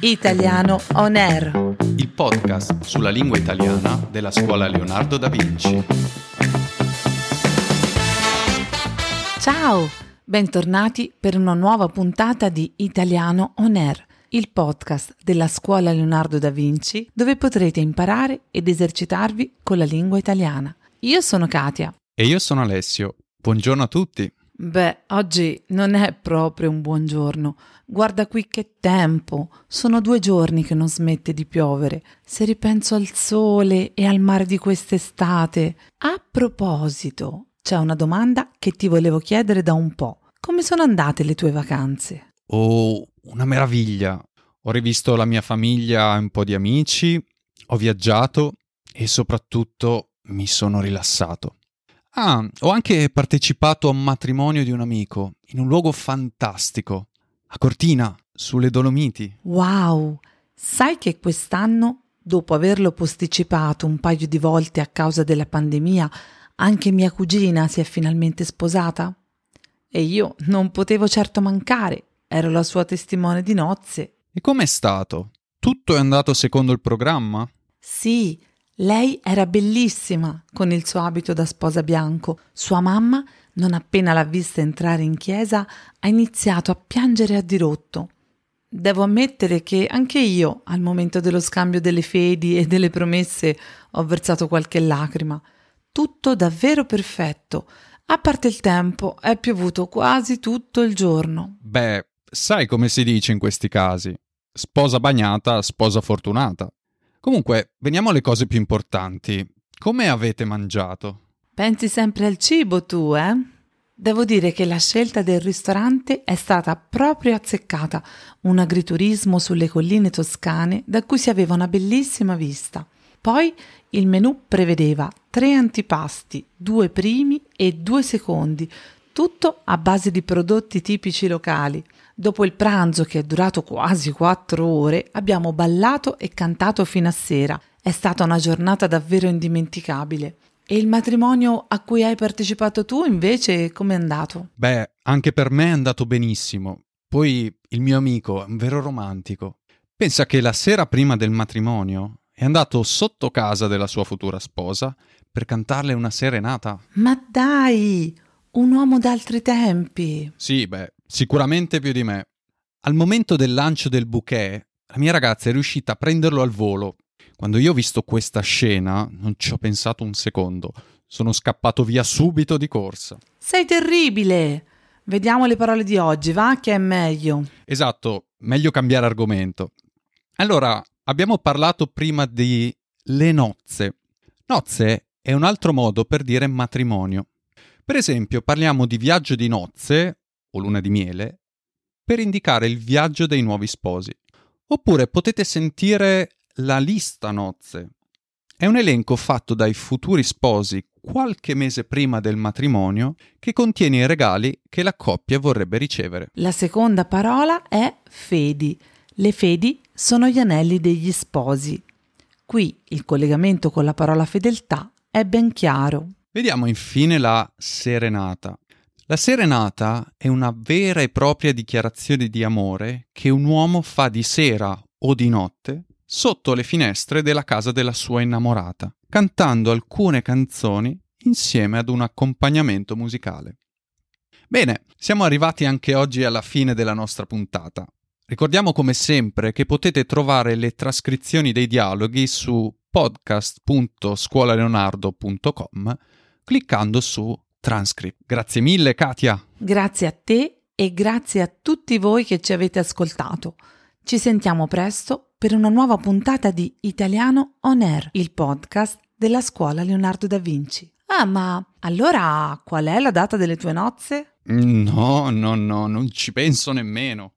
Italiano On Air. il podcast sulla lingua italiana della scuola Leonardo da Vinci. Ciao, bentornati per una nuova puntata di Italiano On Air, il podcast della scuola Leonardo da Vinci dove potrete imparare ed esercitarvi con la lingua italiana. Io sono Katia. E io sono Alessio. Buongiorno a tutti. Beh, oggi non è proprio un buongiorno. Guarda qui che tempo. Sono due giorni che non smette di piovere. Se ripenso al sole e al mare di quest'estate. A proposito, c'è una domanda che ti volevo chiedere da un po'. Come sono andate le tue vacanze? Oh, una meraviglia. Ho rivisto la mia famiglia e un po' di amici, ho viaggiato e soprattutto mi sono rilassato. Ah, ho anche partecipato a un matrimonio di un amico, in un luogo fantastico, a Cortina, sulle Dolomiti. Wow! Sai che quest'anno, dopo averlo posticipato un paio di volte a causa della pandemia, anche mia cugina si è finalmente sposata? E io non potevo certo mancare, ero la sua testimone di nozze. E com'è stato? Tutto è andato secondo il programma? Sì, lei era bellissima con il suo abito da sposa bianco. Sua mamma, non appena l'ha vista entrare in chiesa, ha iniziato a piangere a dirotto. Devo ammettere che anche io, al momento dello scambio delle fedi e delle promesse, ho versato qualche lacrima. Tutto davvero perfetto. A parte il tempo, è piovuto quasi tutto il giorno. Beh, sai come si dice in questi casi? Sposa bagnata, sposa fortunata. Comunque, veniamo alle cose più importanti. Come avete mangiato? Pensi sempre al cibo tu, eh? Devo dire che la scelta del ristorante è stata proprio azzeccata, un agriturismo sulle colline toscane da cui si aveva una bellissima vista. Poi il menù prevedeva tre antipasti, due primi e due secondi, tutto a base di prodotti tipici locali. Dopo il pranzo, che è durato quasi quattro ore, abbiamo ballato e cantato fino a sera. È stata una giornata davvero indimenticabile. E il matrimonio a cui hai partecipato tu, invece, com'è andato? Beh, anche per me è andato benissimo. Poi il mio amico è un vero romantico. Pensa che la sera prima del matrimonio è andato sotto casa della sua futura sposa per cantarle una serenata. Ma dai, un uomo d'altri tempi. Sì, beh, sicuramente più di me. Al momento del lancio del bouquet, la mia ragazza è riuscita a prenderlo al volo. Quando io ho visto questa scena, non ci ho pensato un secondo. Sono scappato via subito di corsa. Sei terribile. Vediamo le parole di oggi, va che è meglio. Esatto, meglio cambiare argomento. Allora, abbiamo parlato prima di le nozze. Nozze è un altro modo per dire matrimonio. Per esempio, parliamo di viaggio di nozze o luna di miele per indicare il viaggio dei nuovi sposi. Oppure potete sentire la lista nozze. È un elenco fatto dai futuri sposi qualche mese prima del matrimonio che contiene i regali che la coppia vorrebbe ricevere. La seconda parola è fedi. Le fedi sono gli anelli degli sposi. Qui il collegamento con la parola fedeltà è ben chiaro. Vediamo infine la serenata. La serenata è una vera e propria dichiarazione di amore che un uomo fa di sera o di notte sotto le finestre della casa della sua innamorata, cantando alcune canzoni insieme ad un accompagnamento musicale. Bene, siamo arrivati anche oggi alla fine della nostra puntata. Ricordiamo come sempre che potete trovare le trascrizioni dei dialoghi su podcast.scuolaleonardo.com cliccando su transcript. Grazie mille Katia. Grazie a te e grazie a tutti voi che ci avete ascoltato. Ci sentiamo presto per una nuova puntata di Italiano On Air, il podcast della scuola Leonardo da Vinci. Ah, ma allora qual è la data delle tue nozze? No, no, no, non ci penso nemmeno.